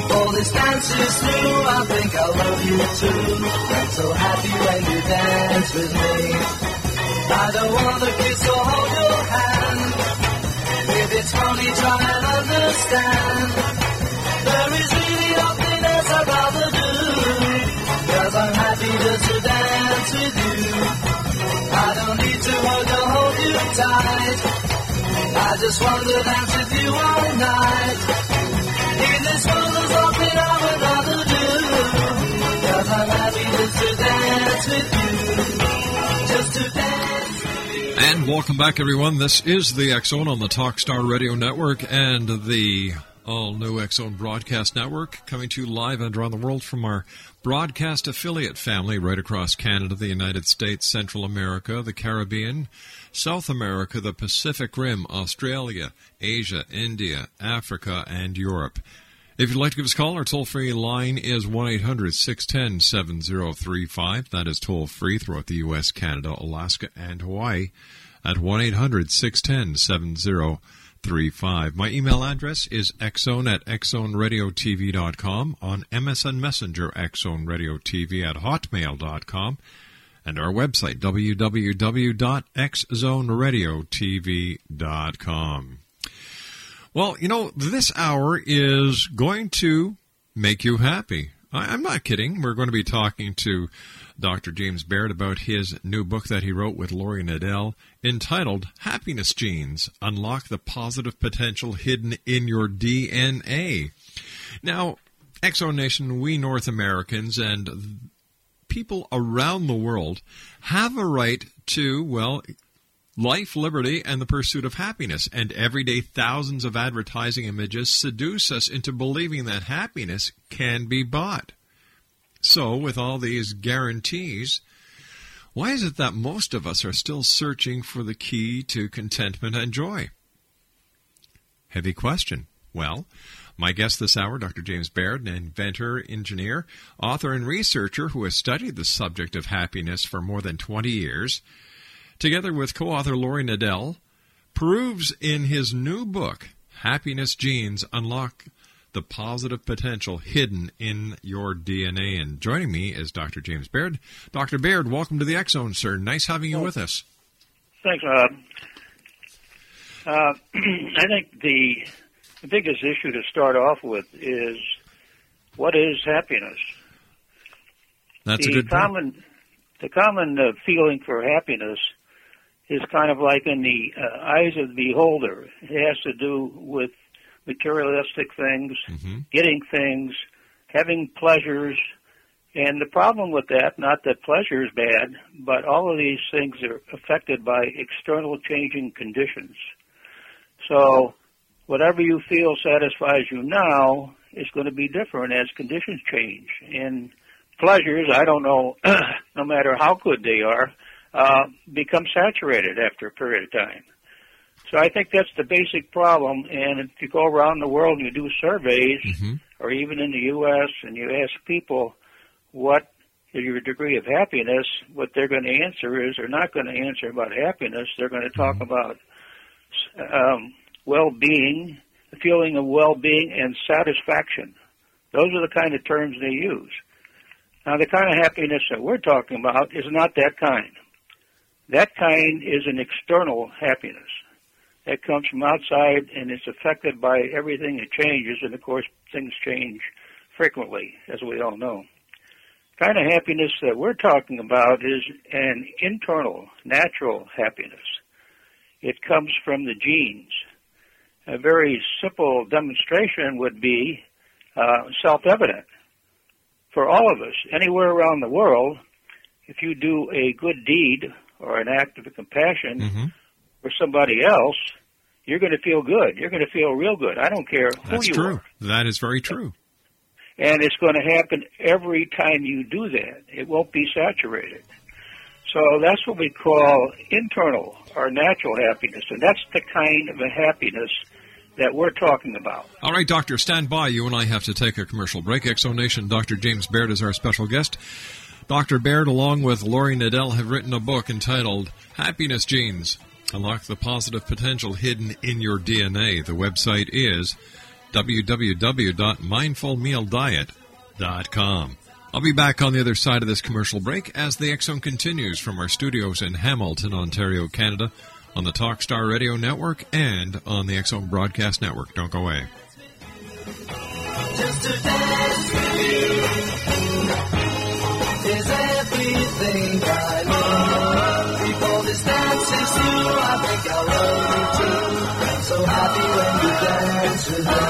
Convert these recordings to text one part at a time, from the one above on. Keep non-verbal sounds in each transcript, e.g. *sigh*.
Before this dance is through, I think I love you too. I'm so happy when you dance with me. I don't wanna kiss or hold your hand. If it's funny, try and understand. There is really nothing else I'd rather do. Cause I'm happy just to dance with you. I don't need to hug or hold you tight. I just want to dance with you all night. And welcome back, everyone. This is the Zone on the Talkstar Radio Network and the all new Zone Broadcast Network, coming to you live and around the world from our broadcast affiliate family right across Canada, the United States, Central America, the Caribbean, South America, the Pacific Rim, Australia, Asia, India, Africa, and Europe. If you'd like to give us a call, our toll free line is 1 800 610 7035. That is toll free throughout the U.S., Canada, Alaska, and Hawaii at 1 800 610 7035. My email address is xzone at xzoneradiotv.com, on MSN Messenger, xzoneradiotv at hotmail.com, and our website, www.xzoneradiotv.com. Well, you know, this hour is going to make you happy. I, am not kidding. We're going to be talking to Dr. James Baird about his new book that he wrote with Laurie Nadel entitled Happiness Genes Unlock the Positive Potential Hidden in Your DNA. Now, Exo Nation, we North Americans and people around the world have a right to, well, life, liberty, and the pursuit of happiness. And every day, thousands of advertising images seduce us into believing that happiness can be bought. So, with all these guarantees, why is it that most of us are still searching for the key to contentment and joy? Heavy question. Well, my guest this hour, Dr. James Baird, an inventor, engineer, author, and researcher who has studied the subject of happiness for more than 20 years, together with co author Laurie Nadel, proves in his new book, Happiness Genes Unlock the Positive Potential Hidden in Your DNA. And joining me is Dr. James Baird. Dr. Baird, welcome to the Zone, sir. Nice having you with us. Thanks, Rob. Uh, *clears throat* I think the, the biggest issue to start off with is what is happiness? That's the a good common, point. The common uh, feeling for happiness is kind of like in the uh, eyes of the beholder. It has to do with materialistic things, Mm-hmm. getting things, having pleasures. And the problem with that, not that pleasure is bad, but all of these things are affected by external changing conditions. So whatever you feel satisfies you now is going to be different as conditions change. And pleasures, I don't know, *clears throat* no matter how good they are, uh, become saturated after a period of time. So I think that's the basic problem. And if you go around the world and you do surveys, Mm-hmm. or even in the U.S., and you ask people what is your degree of happiness, what they're going to answer is they're not going to answer about happiness. They're going to talk about um, well-being, the feeling of well-being, and satisfaction. Those are the kind of terms they use. Now, the kind of happiness that we're talking about is not that kind. That kind is an external happiness that comes from outside and it's affected by everything that changes, and of course, things change frequently, as we all know. The kind of happiness that we're talking about is an internal, natural happiness. It comes from the genes. A very simple demonstration would be uh, self-evident for all of us, anywhere around the world. If you do a good deed or an act of compassion Mm-hmm. for somebody else, you're going to feel good. You're going to feel real good. I don't care who you are. That's you true. are. That is very true. And it's going to happen every time you do that. It won't be saturated. So that's what we call internal or natural happiness. And that's the kind of a happiness that we're talking about. All right, Doctor, stand by. You and I have to take a commercial break. Exonation, Dr. James Baird is our special guest. Dr. Baird, along with Laurie Nadel, have written a book entitled Happiness Genes Unlock the Positive Potential Hidden in Your DNA. The website is www.mindfulmealdiet.com. I'll be back on the other side of this commercial break as the X Zone continues from our studios in Hamilton, Ontario, Canada, on the Talkstar Radio Network and on the X Zone Broadcast Network. Don't go away. So happy when you dance with me.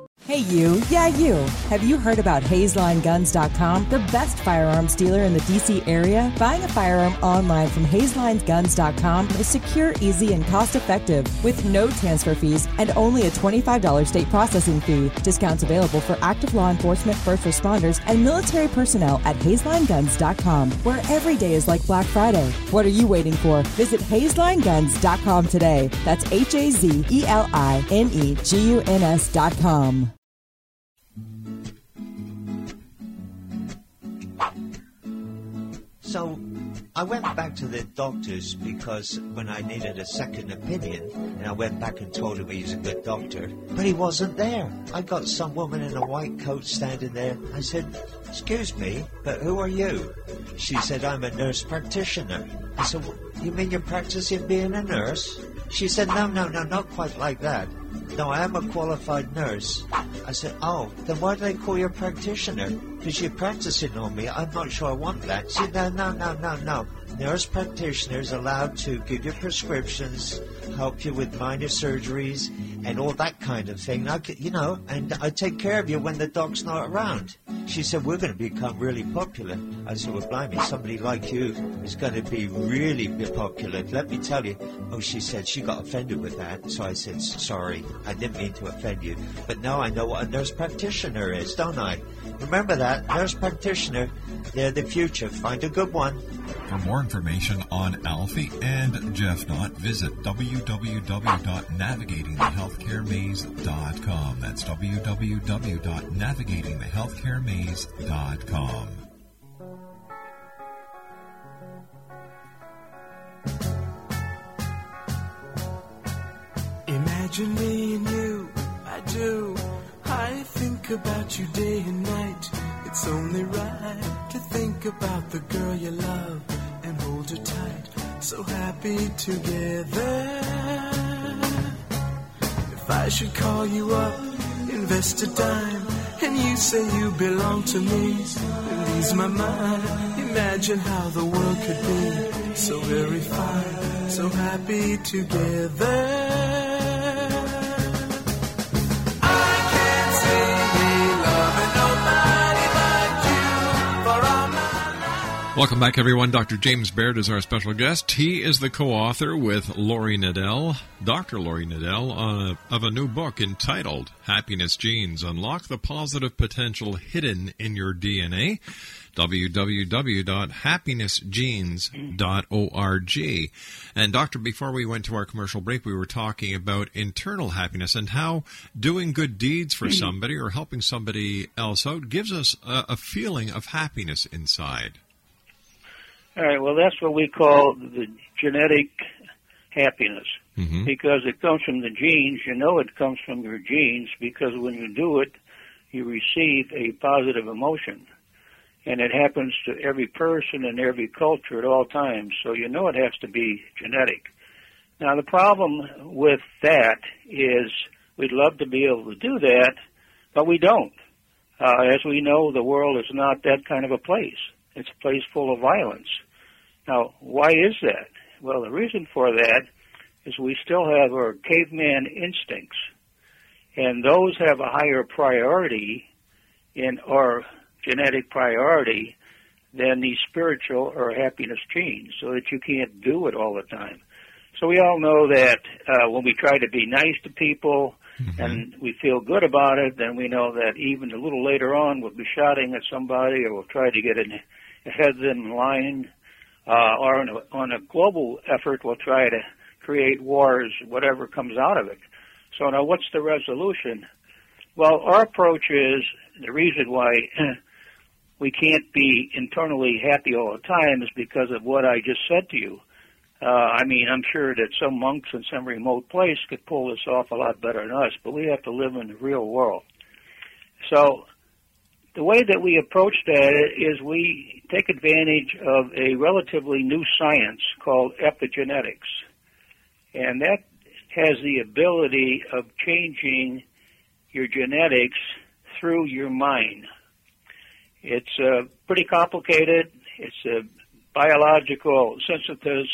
Hey, you. Yeah, you. Have you heard about HazelIneGuns.com, the best firearms dealer in the DC area? Buying a firearm online from HazelIneGuns.com is secure, easy, and cost effective with no transfer fees and only a $25 state processing fee. Discounts available for active law enforcement, first responders, and military personnel at HazelIneGuns.com, where every day is like Black Friday. What are you waiting for? Visit HazelIneGuns.com today. That's H A Z E L I N E G U N S.com. So I went back to the doctors because when I needed a second opinion, and I went back and told him he's a good doctor, but he wasn't there. I got some woman in a white coat standing there. I said, Excuse me, but who are you? She said, I'm a nurse practitioner. I said, You mean you're practicing being a nurse? She said, No, no, no, not quite like that. No, I am a qualified nurse. I said, Oh, then why do they call you a practitioner? Because you're practicing on me. I'm not sure I want that. She said, No, no, no, no, no. Nurse practitioner is allowed to give you prescriptions, help you with minor surgeries, and all that kind of thing. I, c- you know, and I take care of you when the doc's not around. She said, We're going to become really popular. I said, Well, blimey, somebody like you is going to be really popular. Let me tell you. Oh, she said she got offended with that. So I said, Sorry, I didn't mean to offend you. But now I know what a nurse practitioner is, don't I? Remember that? Nurse practitioner. They're the future. Find a good one. For more information on Alfie and Jeff Knott, visit www.navigatingthehealthcaremaze.com. That's www.navigatingthehealthcaremaze.com. Imagine me and you, I do. I think about you day and night. It's only right to think about the girl you love and hold her tight. So happy together. If I should call you up, invest a dime, and you say you belong to me, and ease my mind, Imagine how the world could be so very fine, so happy together. Welcome back, everyone. Dr. James Baird is our special guest. He is the co-author with Laurie Nadel, Dr. Laurie Nadel, uh, of a new book entitled Happiness Genes Unlock the Positive Potential Hidden in Your DNA www.happinessgenes.org. And doctor, before we went to our commercial break, we were talking about internal happiness and how doing good deeds for somebody or helping somebody else out gives us a, a feeling of happiness inside. All right. Well, that's what we call the genetic happiness Mm-hmm. because it comes from the genes. You know it comes from your genes because when you do it, you receive a positive emotion. And it happens to every person and every culture at all times. So you know it has to be genetic. Now the problem with that is we'd love to be able to do that, but we don't. Uh, as we know, the world is not that kind of a place. It's a place full of violence. Now, why is that? Well, the reason for that is we still have our caveman instincts, and those have a higher priority in our genetic priority than the spiritual or happiness genes, so that you can't do it all the time. So we all know that uh, when we try to be nice to people and we feel good about it, then we know that even a little later on we'll be shouting at somebody or we'll try to get in, them in line, uh, or on a, on a global effort we'll try to create wars, whatever comes out of it. So now what's the resolution? Well, our approach is the reason why *clears throat* we can't be internally happy all the time is because of what I just said to you. Uh, I mean, I'm sure that some monks in some remote place could pull this off a lot better than us, but we have to live in the real world. So the way that we approach that is we take advantage of a relatively new science called epigenetics. And that has the ability of changing your genetics through your mind. It's uh, pretty complicated. It's a biological synthesis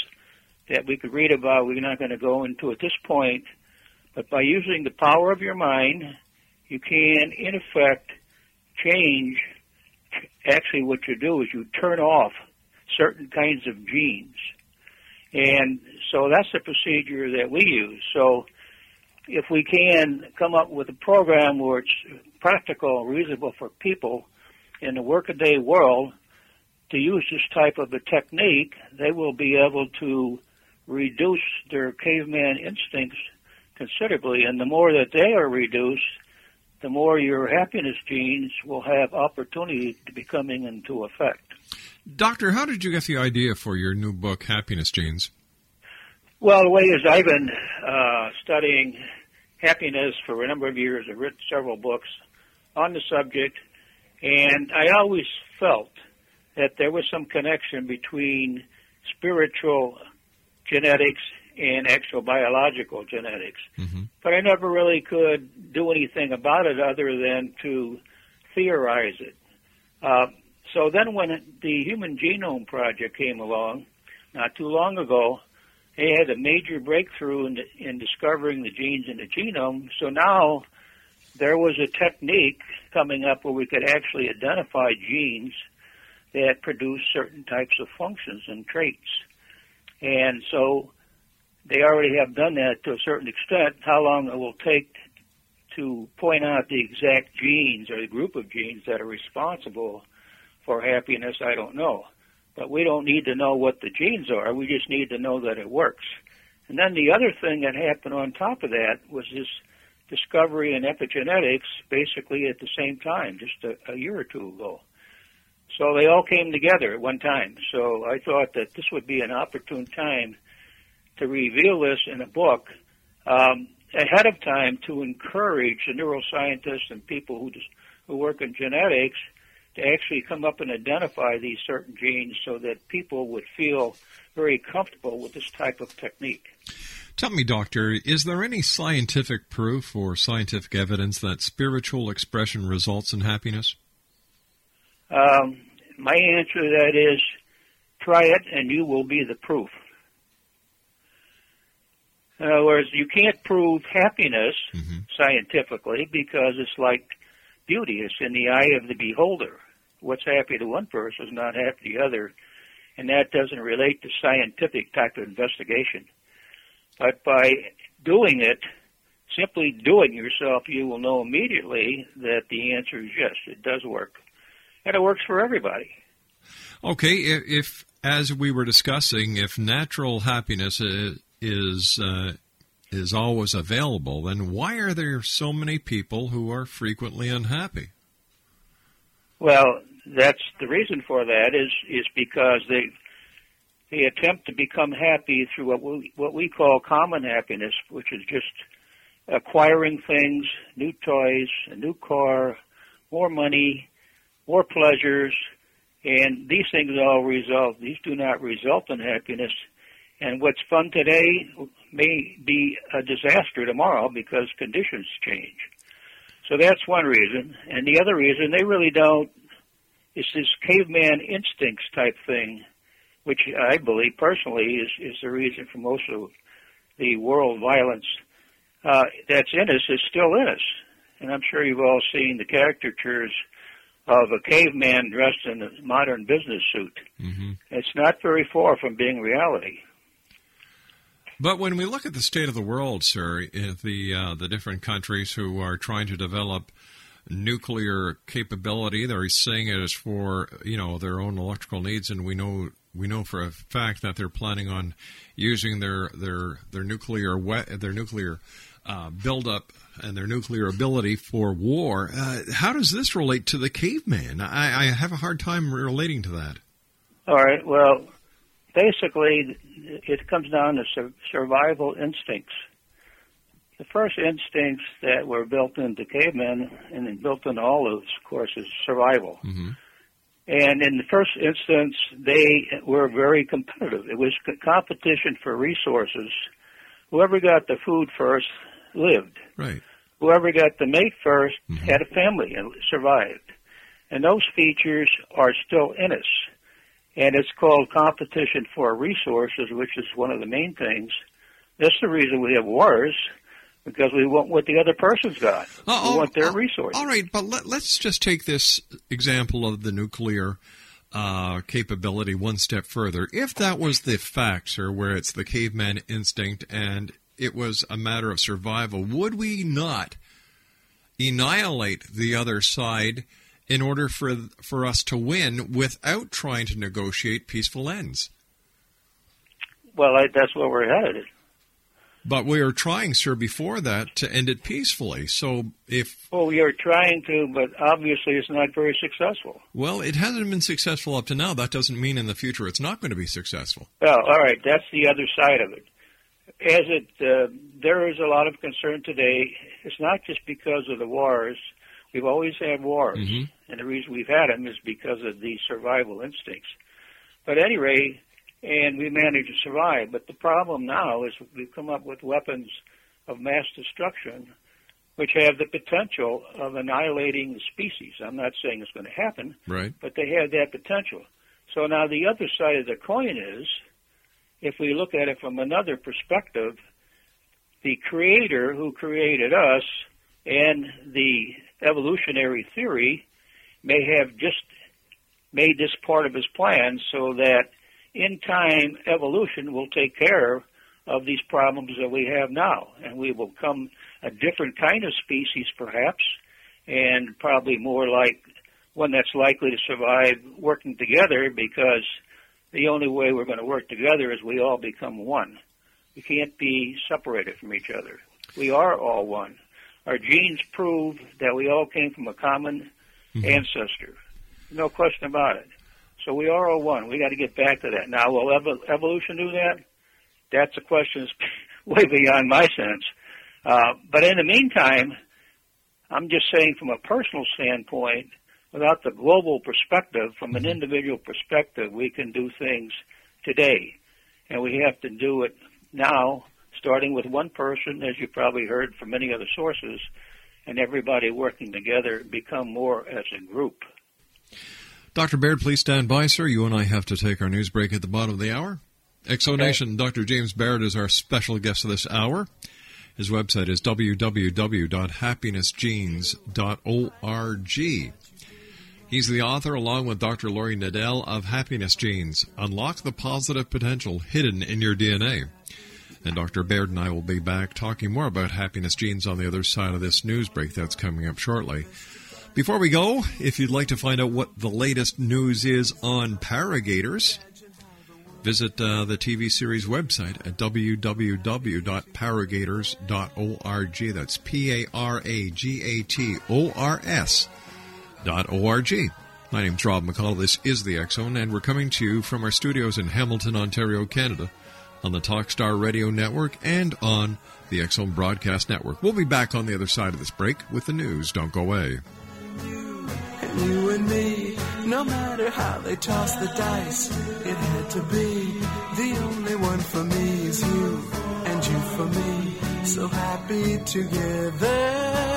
that we could read about. We're not going to go into at this point. But by using the power of your mind, you can, in effect, change. Actually, what you do is you turn off certain kinds of genes. And so that's the procedure that we use. So if we can come up with a program where it's practical reasonable for people in the workaday world to use this type of a technique, they will be able to reduce their caveman instincts considerably. And the more that they are reduced, the more your happiness genes will have opportunity to be coming into effect. Doctor, how did you get the idea for your new book, Happiness Genes? Well, the way is I've been uh, studying happiness for a number of years. I've written several books on the subject, and I always felt that there was some connection between spiritual genetics and actual biological genetics. Mm-hmm. But I never really could do anything about it other than to theorize it. Uh, so then when the Human Genome Project came along, not too long ago, they had a major breakthrough in, in discovering the genes in the genome. So now there was a technique coming up where we could actually identify genes that produce certain types of functions and traits. And so they already have done that to a certain extent. How long it will take to point out the exact genes or the group of genes that are responsible for happiness, I don't know. But we don't need to know what the genes are. We just need to know that it works. And then the other thing that happened on top of that was this discovery in epigenetics basically at the same time, just a, a year or two ago. So they all came together at one time. So I thought that this would be an opportune time to reveal this in a book um, ahead of time to encourage the neuroscientists and people who just, who work in genetics to actually come up and identify these certain genes so that people would feel very comfortable with this type of technique. Tell me, Doctor, is there any scientific proof or scientific evidence that spiritual expression results in happiness? Um, my answer to that is try it and you will be the proof. In other words, you can't prove happiness Mm-hmm. scientifically because it's like beauty. It's in the eye of the beholder. What's happy to one person is not happy to the other, and that doesn't relate to scientific type of investigation. But by doing it, simply doing yourself, you will know immediately that the answer is yes, it does work. And it works for everybody. Okay, if, if as we were discussing, if natural happiness i- is uh, is always available, then why are there so many people who are frequently unhappy? Well, that's the reason for that is is because they they attempt to become happy through what we what we call common happiness, which is just acquiring things, new toys, a new car, more money, more pleasures, and these things all result. These do not result in happiness. And what's fun today may be a disaster tomorrow because conditions change. So that's one reason. And the other reason, they really don't, it's this caveman instincts type thing, which I believe personally is, is the reason for most of the world violence uh, that's in us is still in us. And I'm sure you've all seen the caricatures of a caveman dressed in a modern business suit. Mm-hmm. It's not very far from being reality. But when we look at the state of the world, sir, the uh, the different countries who are trying to develop nuclear capability, they're saying it is for you know their own electrical needs, and we know we know for a fact that they're planning on using their their their nuclear their nuclear uh, buildup and their nuclear ability for war. Uh, how does this relate to the caveman? I, I have a hard time relating to that. All right. Well, basically, it comes down to sur- survival instincts. The first instincts that were built into cavemen and then built into all of us, of course, is survival. Mm-hmm. And in the first instance, they were very competitive. It was c- competition for resources. Whoever got the food first lived. Right. Whoever got the mate 1st had a family and survived. And those features are still in us. And it's called competition for resources, which is one of the main things. That's the reason we have wars, because we want what the other person's got. Oh, we want their oh, resources. All right, but let, us just take this example of the nuclear uh, capability one step further. If that was the fact, sir, where it's the caveman instinct and it was a matter of survival, would we not annihilate the other side in order for for us to win without trying to negotiate peaceful ends? Well, I, that's where we're headed. But we are trying, sir, before that to end it peacefully. So if Well, we are trying to, but obviously it's not very successful. Well, it hasn't been successful up to now. That doesn't mean in the future it's not going to be successful. Well, all right, that's the other side of it. As it, uh, there is a lot of concern today. It's not just because of the wars. We've always had wars, Mhm. And the reason we've had them is because of the survival instincts. But at any rate, and we managed to survive. But the problem now is we've come up with weapons of mass destruction, which have the potential of annihilating the species. I'm not saying it's going to happen, Right. but they have that potential. So now the other side of the coin is, if we look at it from another perspective, the creator who created us and the evolutionary theory may have just made this part of his plan so that in time evolution will take care of these problems that we have now and we will become a different kind of species perhaps and probably more like one that's likely to survive working together because the only way we're going to work together is we all become one. We can't be separated from each other. We are all one. Our genes prove that we all came from a common ancestor. No question about it. So we are all one. We got to get back to that. Now, will ev- evolution do that? That's a question that's *laughs* way beyond my sense. Uh, but in the meantime, I'm just saying from a personal standpoint, without the global perspective, from an individual perspective, we can do things today. And we have to do it now, starting with one person, as you probably heard from many other sources, and everybody working together become more as a group. Dr. Baird, please stand by, sir. You and I have to take our news break at the bottom of the hour. Exonation, Dr. James Baird is our special guest of this hour. His website is www.happinessgenes.org. He's the author, along with Dr. Laurie Nadel, of Happiness Genes Unlock the Positive Potential Hidden in Your DNA. And Dr. Baird and I will be back talking more about happiness genes on the other side of this news break that's coming up shortly. Before we go, if you'd like to find out what the latest news is on paragators, visit uh, the TV series website at www.paragators.org. That's P A R A G A T O R S dot org. My name's Rob McConnell. This is the Zone, and we're coming to you from our studios in Hamilton, Ontario, Canada, on the Talkstar Radio Network and on the Zone Broadcast Network. We'll be back on the other side of this break with the news. Don't go away. And you and me, no matter how they toss the dice, it had to be. The only one for me is you, and you for me. So happy together.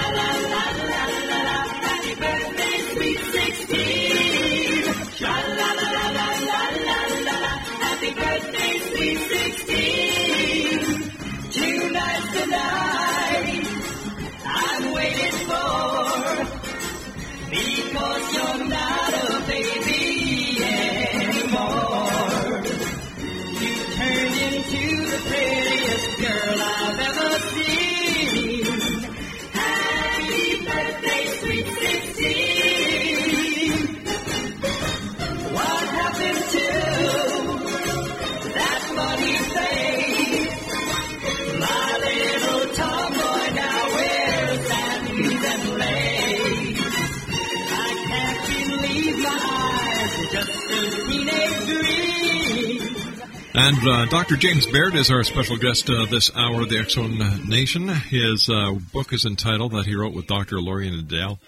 Because Uh, Dr. James Baird is our special guest uh, this hour of the X Zone Nation. His uh, book is entitled, that he wrote with Dr. Laurie Nadel,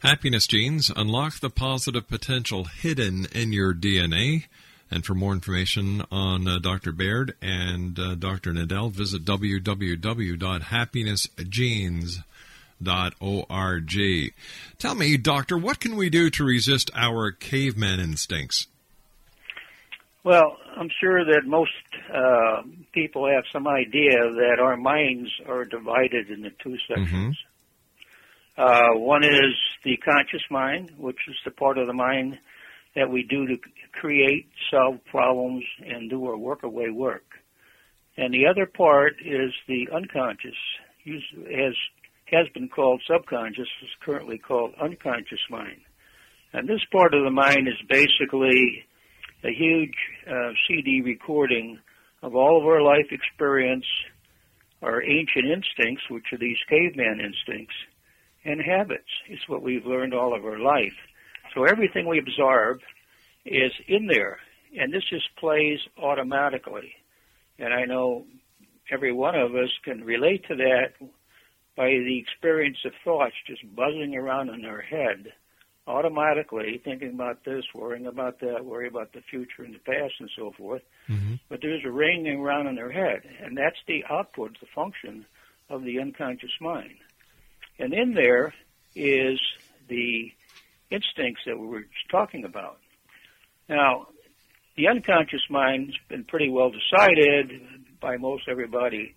Happiness Genes Unlock the Positive Potential Hidden in Your DNA. And for more information on uh, Dr. Baird and uh, Dr. Nadel, visit www.happinessgenes.org. Tell me, Doctor, what can we do to resist our caveman instincts? Well, I'm sure that most uh, people have some idea that our minds are divided into two sections. Uh, one is the conscious mind, which is the part of the mind that we do to create, solve problems, and do our work away work. And the other part is the unconscious, us- as has been called subconscious, is currently called unconscious mind. And this part of the mind is basically a huge uh, CD recording of all of our life experience, our ancient instincts, which are these caveman instincts, and habits. It's what we've learned all of our life. So everything we absorb is in there, and this just plays automatically. And I know every one of us can relate to that by the experience of thoughts just buzzing around in our head automatically, thinking about this, worrying about that, worrying about the future and the past and so forth. Mm-hmm. But there's a ringing around in their head, and that's the output, the function of the unconscious mind. And in there is the instincts that we were just talking about. Now, the unconscious mind's been pretty well decided by most everybody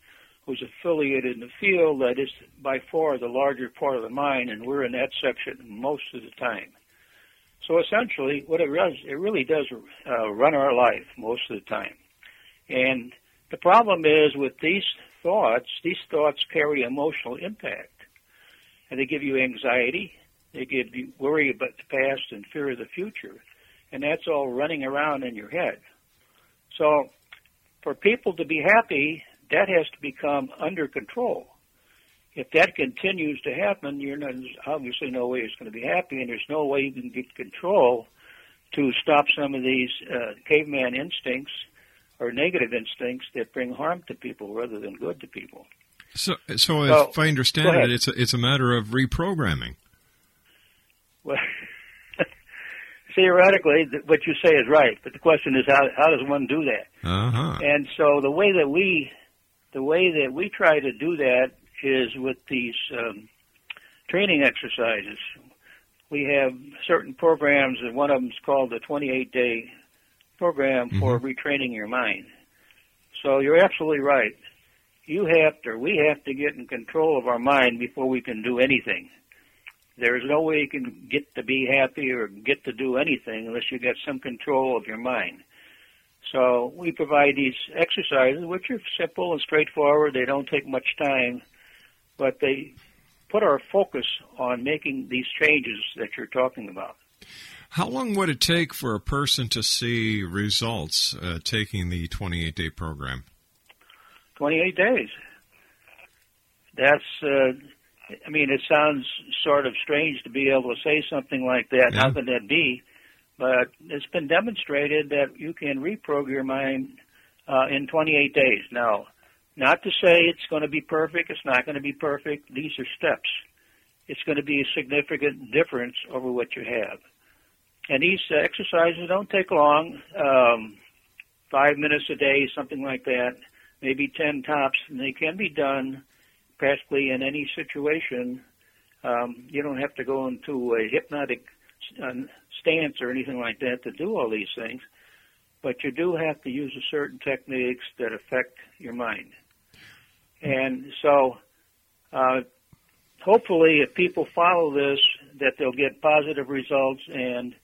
who's affiliated in the field that is by far the larger part of the mind, and we're in that section most of the time. So essentially, what it does, it really does uh, run our life most of the time. And the problem is with these thoughts, these thoughts carry emotional impact. And they give you anxiety, they give you worry about the past and fear of the future. And that's all running around in your head. So for people to be happy, that has to become under control. If that continues to happen, you're not, there's obviously no way it's going to be happy, and there's no way you can get control to stop some of these uh, caveman instincts or negative instincts that bring harm to people rather than good to people. So, so Well, if I understand it, it's a, it's a matter of reprogramming. Well, *laughs* theoretically, what you say is right, but the question is how how does one do that? Uh huh. And so the way that we the way that we try to do that is with these um, training exercises. We have certain programs, and one of them is called the 28 day program for retraining your mind. So you're absolutely right. You have to, or we have to get in control of our mind before we can do anything. There's no way you can get to be happy or get to do anything unless you get some control of your mind. So we provide these exercises, which are simple and straightforward. They don't take much time, but they put our focus on making these changes that you're talking about. How long would it take for a person to see results uh, taking the 28 day program? 28 days. That's, uh, I mean, it sounds sort of strange to be able to say something like that. How can that be? But it's been demonstrated that you can reprogram your mind uh, in 28 days. Now, not to say it's going to be perfect. It's not going to be perfect. These are steps. It's going to be a significant difference over what you have. And these uh, exercises don't take long. Um, five minutes a day, something like that, maybe 10 tops, and they can be done practically in any situation. Um, you don't have to go into a hypnotic uh, stance or anything like that to do all these things, but you do have to use a certain techniques that affect your mind. And so, uh, hopefully, if people follow this, that they'll get positive results, and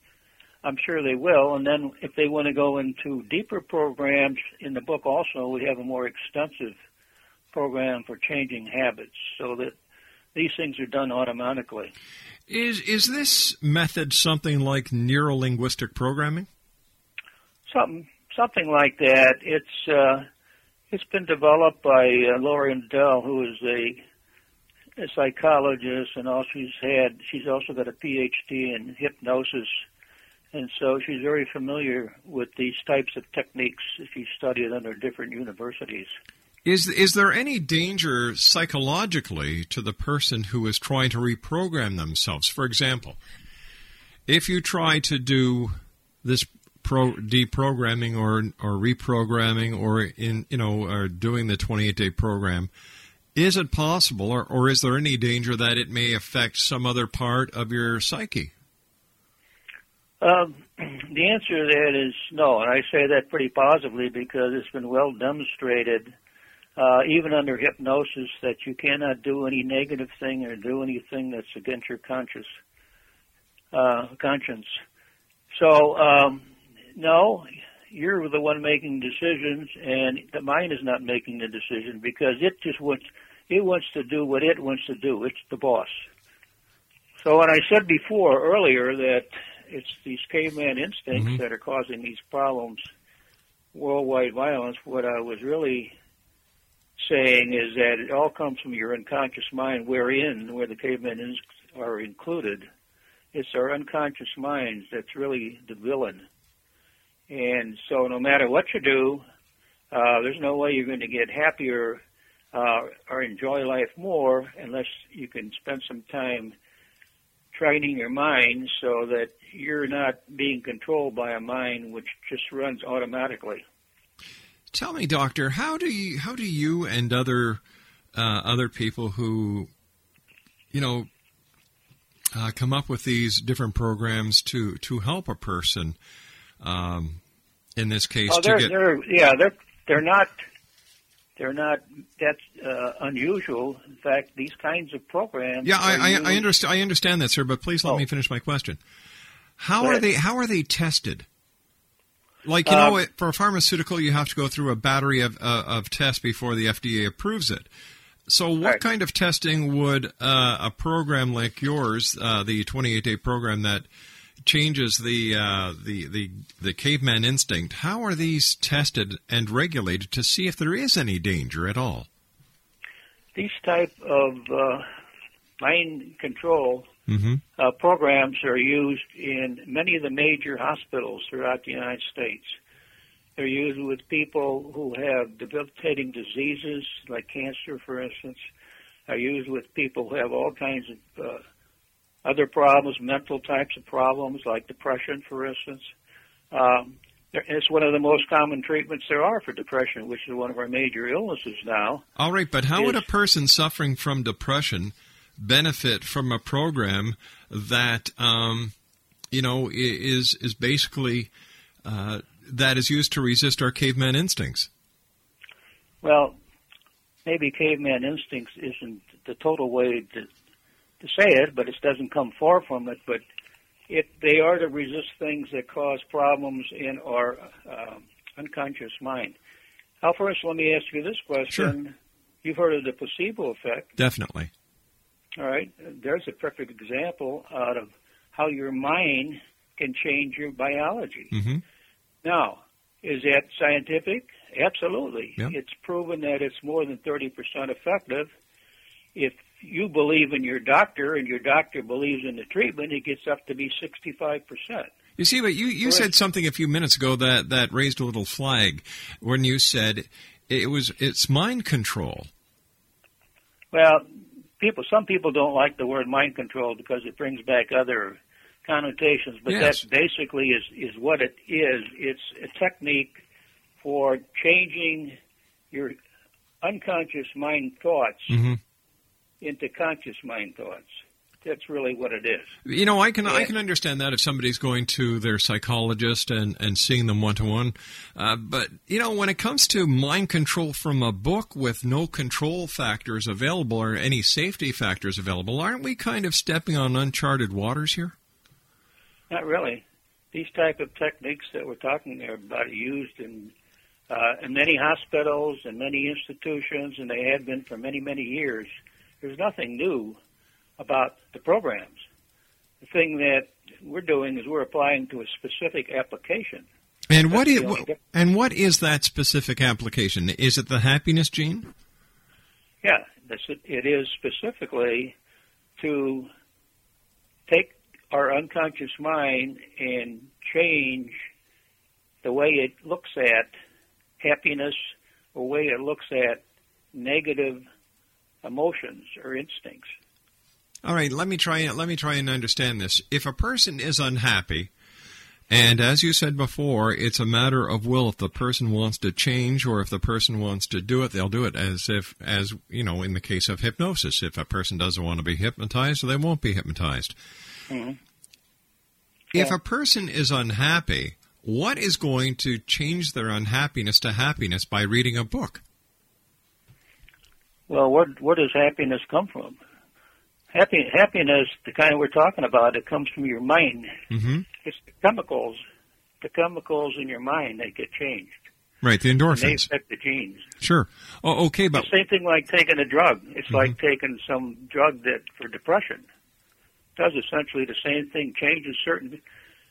I'm sure they will. And then, if they want to go into deeper programs, in the book also we have a more extensive program for changing habits, so that these things are done automatically. Is is this method something like neurolinguistic programming? Something something like that. It's uh, it's been developed by uh, Laurie Nadel, who is a, a psychologist, and she's had she's also got a PhD in hypnosis, and so she's very familiar with these types of techniques. She studied under different universities. Is is there any danger psychologically to the person who is trying to reprogram themselves? For example, if you try to do this pro deprogramming or or reprogramming or in you know or doing the 28 day program, is it possible or, or is there any danger that it may affect some other part of your psyche? Um, *clears throat* the answer to that is no, and I say that pretty positively because it's been well demonstrated, uh, even under hypnosis, that you cannot do any negative thing or do anything that's against your conscious uh, conscience. So, um, no, you're the one making decisions, and the mind is not making the decision because it just wants it wants to do what it wants to do. It's the boss. So, when I said before earlier that it's these caveman instincts that are causing these problems, worldwide violence. What I was really saying is that it all comes from your unconscious mind, wherein where the cavemen instincts are included. It's our unconscious minds that's really the villain. And so, no matter what you do, uh, there's no way you're going to get happier uh, or enjoy life more unless you can spend some time training your mind so that you're not being controlled by a mind which just runs automatically. Tell me, doctor, how do you how do you and other uh, other people who you know uh, come up with these different programs to to help a person? Um, in this case, oh, they're, get they're yeah they're they're not they're not that's uh, unusual. In fact, these kinds of programs. Yeah, I, are I, I understand. I understand that, sir. But please let Oh. me finish my question. How are they? How are they tested? Like you Um, know, it- for a pharmaceutical, you have to go through a battery of uh, of tests before the FDA approves it. So, what Right. kind of testing would uh, a program like yours, uh, the 28 day program that changes the, uh, the the the caveman instinct, how are these tested and regulated to see if there is any danger at all? these type of uh, mind control Mm-hmm. uh, programs are used in many of the major hospitals throughout the United States. They're used with people who have debilitating diseases like cancer, for instance. Are used with people who have all kinds of uh, other problems, mental types of problems like depression, for instance. Um, it's one of the most common treatments there are for depression, which is one of our major illnesses now. All right, but how would a person suffering from depression benefit from a program that um, you know is is basically uh, that is used to resist our caveman instincts? Well, maybe caveman instincts isn't the total way to to say it, but it doesn't come far from it. But it they are to resist things that cause problems in our um, unconscious mind. Now, first, let me ask you this question: You've heard of the placebo effect, Definitely. All right? There's a perfect example out of how your mind can change your biology. hmm Now, is that scientific? Absolutely. It's proven that it's more than 30% effective. If you believe in your doctor and your doctor believes in the treatment, it gets up to be 65%. You see, but you, you said something a few minutes ago that, that raised a little flag when you said it was it's mind control. Well, people, some people don't like the word mind control because it brings back other connotations, but Yes. that basically is, is what it is. It's a technique for changing your unconscious mind thoughts hmm into conscious mind thoughts. That's really what it is. You know, I can I can understand that if somebody's going to their psychologist and and seeing them one to one, but you know, when it comes to mind control from a book with no control factors available or any safety factors available, aren't we kind of stepping on uncharted waters here? Not really. These type of techniques that we're talking about are used in uh, in many hospitals and many institutions, and they have been for many many years. There's nothing new about the programs. The thing that we're doing is we're applying to a specific application. And what is only and what is that specific application? Is it the happiness gene? Yeah, it, it is specifically to take our unconscious mind and change the way it looks at happiness or way it looks at negative emotions or instincts. All right, let me try let me try and understand this. If a person is unhappy, and as you said before, it's a matter of will. If the person wants to change or if the person wants to do it, they'll do it. As if, as you know, in the case of hypnosis, if a person doesn't want to be hypnotized, they won't be hypnotized. Mhm. If a person is unhappy, what is going to change their unhappiness to happiness by reading a book? Well, where where does happiness come from? Happy happiness, the kind we're talking about, it comes from your mind. hmm It's the chemicals, the chemicals in your mind that get changed. Right, the And they affect the genes. Sure. Oh, okay, but the same thing like taking a drug. It's like taking some drug that for depression does essentially the same thing. Changes certain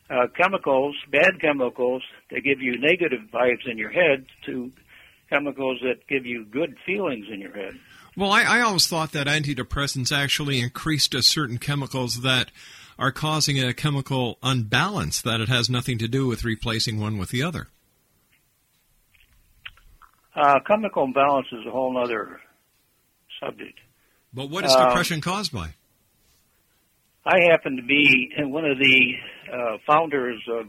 uh, chemicals, bad chemicals that give you negative vibes in your head to chemicals that give you good feelings in your head. Well, I, I always thought that antidepressants actually increased a certain chemicals that are causing a chemical unbalance, that it has nothing to do with replacing one with the other. Uh, chemical imbalance is a whole other subject. But what is Um, depression caused by? I happen to be one of the uh, founders of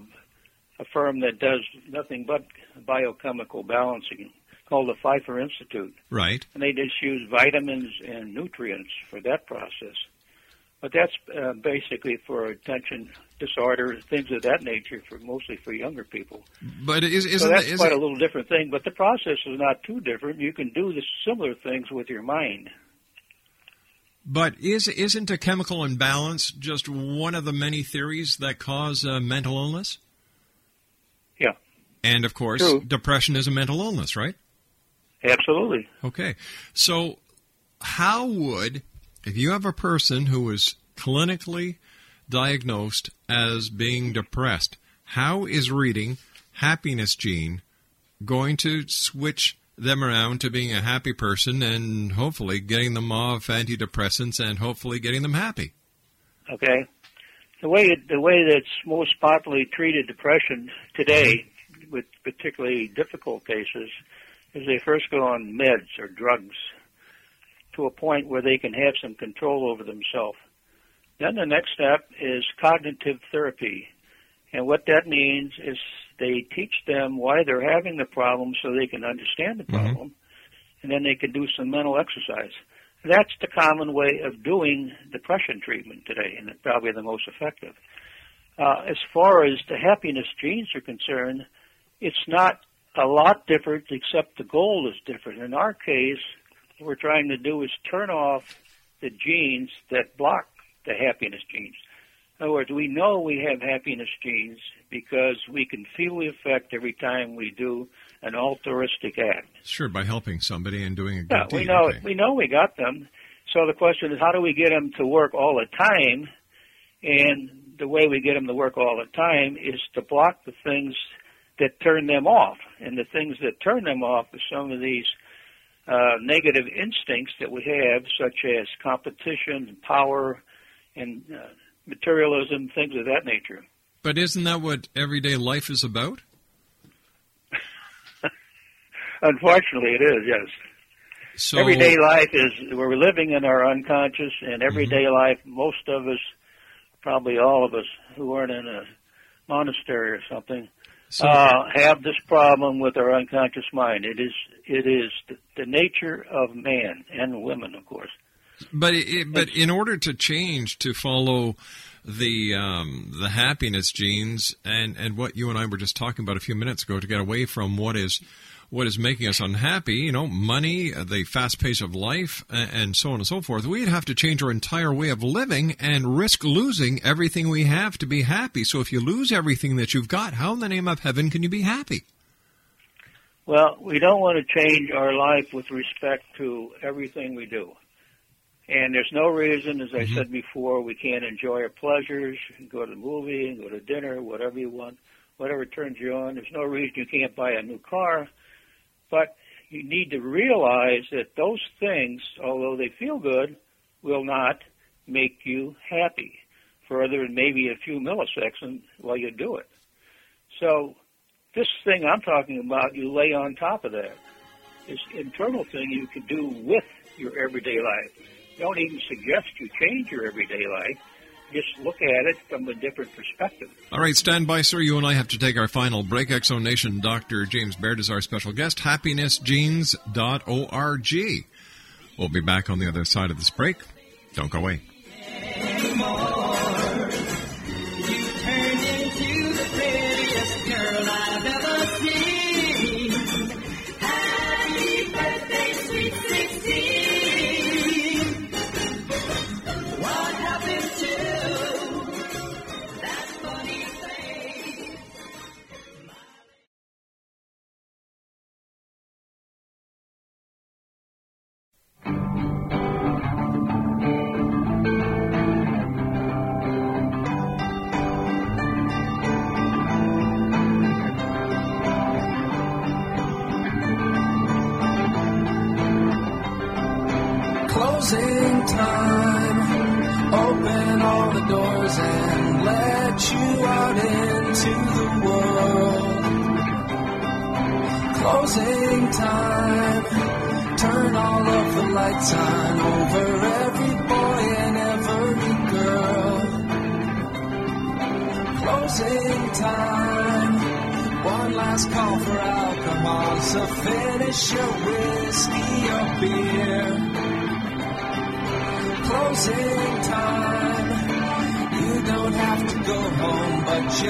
a firm that does nothing but biochemical balancing called the Pfeiffer Institute. Right. And they just use vitamins and nutrients for that process. But that's uh, basically for attention disorder, things of that nature, for mostly for younger people. But is, so isn't that's is quite it- a little different thing. But the process is not too different. You can do the similar things with your mind. But is isn't a chemical imbalance just one of the many theories that cause uh, mental illness? Yeah. And of course, True. depression is a mental illness, right? Absolutely. Okay. So, how would, if you have a person who is clinically diagnosed as being depressed, how is reading Happiness Gene going to switch them around to being a happy person and hopefully getting them off antidepressants and hopefully getting them happy? Okay. The way it, the way that's most popularly treated depression today, mm-hmm. with particularly difficult cases, is they first go on meds or drugs to a point where they can have some control over themselves. Then the next step is cognitive therapy. And what that means is they teach them why they're having the problem so they can understand the problem, and then they can do some mental exercise. That's the common way of doing depression treatment today, and it's probably the most effective. Uh, as far as the happiness genes are concerned, it's not a lot different, except the goal is different. In our case, what we're trying to do is turn off the genes that block the happiness genes. In other words, we know we have happiness genes because we can feel the effect every time we do an altruistic act. Sure, by helping somebody and doing a good Yeah, deed. we know okay. we know we got them. So the question is, how do we get them to work all the time? And the way we get them to work all the time is to block the things that turn them off. And the things that turn them off are some of these uh, negative instincts that we have, such as competition, and power, and uh, materialism, things of that nature. But isn't that what everyday life is about? *laughs* Unfortunately, it is. Yes. So everyday life is we're living in our unconscious, and everyday Mm-hmm. life, most of us, probably all of us who aren't in a monastery or something, So- uh, have this problem with our unconscious mind. It is it is the, the nature of man and women, of course. But it, but in order to change to follow the um, the happiness genes and and what you and I were just talking about a few minutes ago to get away from what is what is making us unhappy, you know, money, uh, the fast pace of life, and so on and so forth. We'd have to change our entire way of living and risk losing everything we have to be happy. So if you lose everything that you've got, how in the name of heaven can you be happy? Well, we don't want to change our life with respect to everything we do. And there's no reason, as I said before, we can't enjoy our pleasures, go to the movie, and go to dinner, whatever you want, whatever turns you on. There's no reason you can't buy a new car. But you need to realize that those things, although they feel good, will not make you happy for other than maybe a few milliseconds while you do it. So this thing I'm talking about, you lay on top of that. This internal thing you can do with your everyday life. Don't even suggest you change your everyday life. Just look at it from a different perspective. All right, stand by, sir. You and I have to take our final break. X Zone Nation, Dr. James Baird is our special guest. HappinessGenes.org. We'll be back on the other side of this break. Don't go away.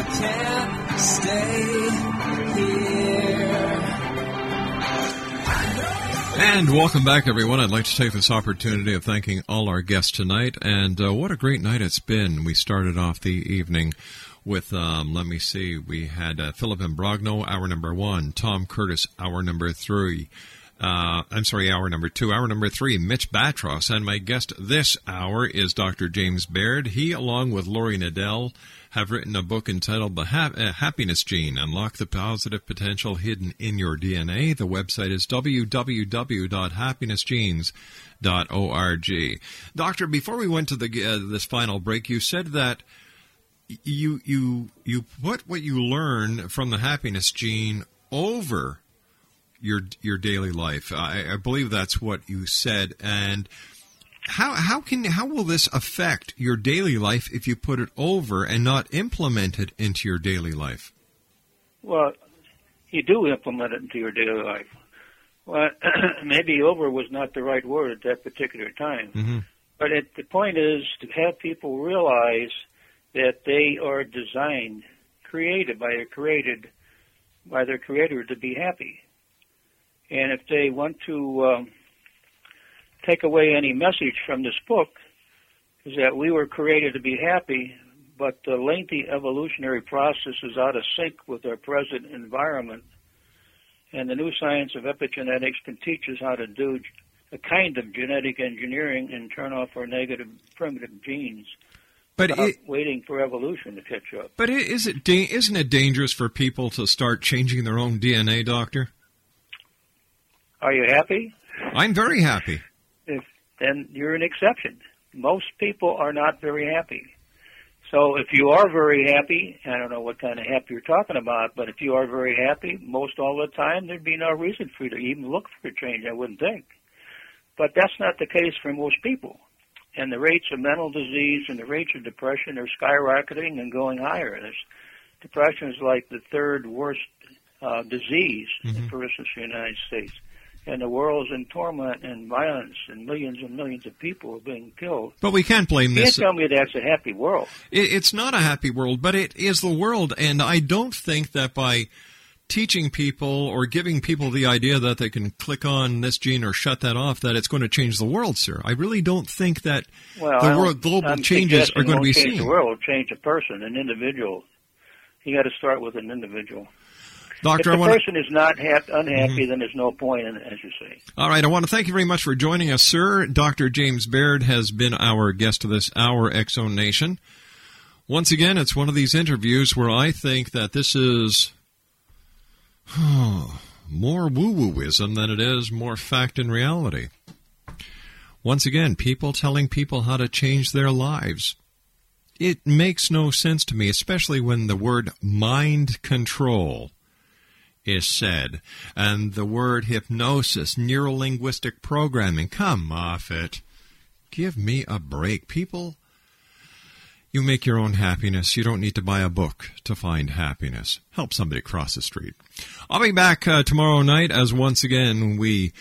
Can't stay. And welcome back, everyone. I'd like to take this opportunity of thanking all our guests tonight. And uh, what a great night it's been. We started off the evening with, um, let me see, we had uh, Philip Imbrogno, hour number one, Tom Curtis, hour number three. Uh, I'm sorry, hour number two. Hour number three, Mitch Battros. And my guest this hour is Dr. James Baird. He, along with Laurie Nadel, have written a book entitled The ha- uh, Happiness Gene Unlock the Positive Potential Hidden in Your DNA. The website is www.happinessgenes.org. Doctor, before we went to the, uh, this final break, you said that you you you put what you learn from the happiness gene over your your daily life. I, I believe that's what you said. And how how can how will this affect your daily life if you put it over and not implement it into your daily life? Well, you do implement it into your daily life. Well, *clears throat* maybe over was not the right word at that particular time. Mm-hmm. But it, the point is to have people realize that they are designed, created by their created by their creator to be happy. And if they want to um, take away any message from this book, is that we were created to be happy, but the lengthy evolutionary process is out of sync with our present environment. And the new science of epigenetics can teach us how to do a kind of genetic engineering and turn off our negative primitive genes. But it- waiting for evolution to catch up. But is it isn't it dangerous for people to start changing their own DNA, doctor? Are you happy? I'm very happy. If then you're an exception. Most people are not very happy. So if you are very happy, I don't know what kind of happy you're talking about, but if you are very happy most all the time, there'd be no reason for you to even look for a change, I wouldn't think. But that's not the case for most people. And the rates of mental disease and the rates of depression are skyrocketing and going higher. This depression is like the third worst uh, disease, for instance, in the United States. And the world's in torment and violence, and millions and millions of people are being killed. But we can't blame You can't this. tell me that's a happy world. It's not a happy world, but it is the world, and I don't think that by teaching people or giving people the idea that they can click on this gene or shut that off, that it's going to change the world, sir. I really don't think that Well, the world global I'm changes are going to be change seen. the world, change a person, an individual. You got to start with an individual. Doctor, if the want to. person is not hap- unhappy, Mhm. then there's no point in it, as you say. All right, I want to thank you very much for joining us, sir. Dr. James Baird has been our guest of this hour, X Zone Nation. Once again, it's one of these interviews where I think that this is *sighs* more woo wooism than it is more fact and reality. Once again, people telling people how to change their lives. It makes no sense to me, especially when the word mind control is said, and the word hypnosis, neurolinguistic programming. Come off it. Give me a break. People, you make your own happiness. You don't need to buy a book to find happiness. Help somebody cross the street. I'll be back uh, tomorrow night as once again we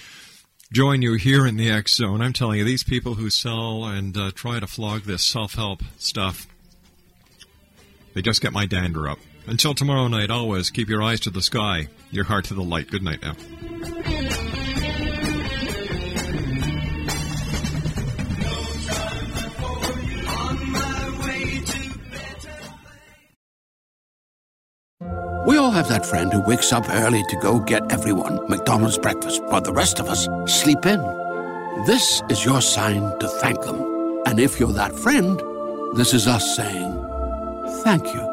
join you here in the X Zone. I'm telling you, these people who sell and uh, try to flog this self help stuff, they just get my dander up. Until tomorrow night, always keep your eyes to the sky, your heart to the light. Good night now. We all have that friend who wakes up early to go get everyone McDonald's breakfast, while the rest of us sleep in. This is your sign to thank them. And if you're that friend, this is us saying thank you.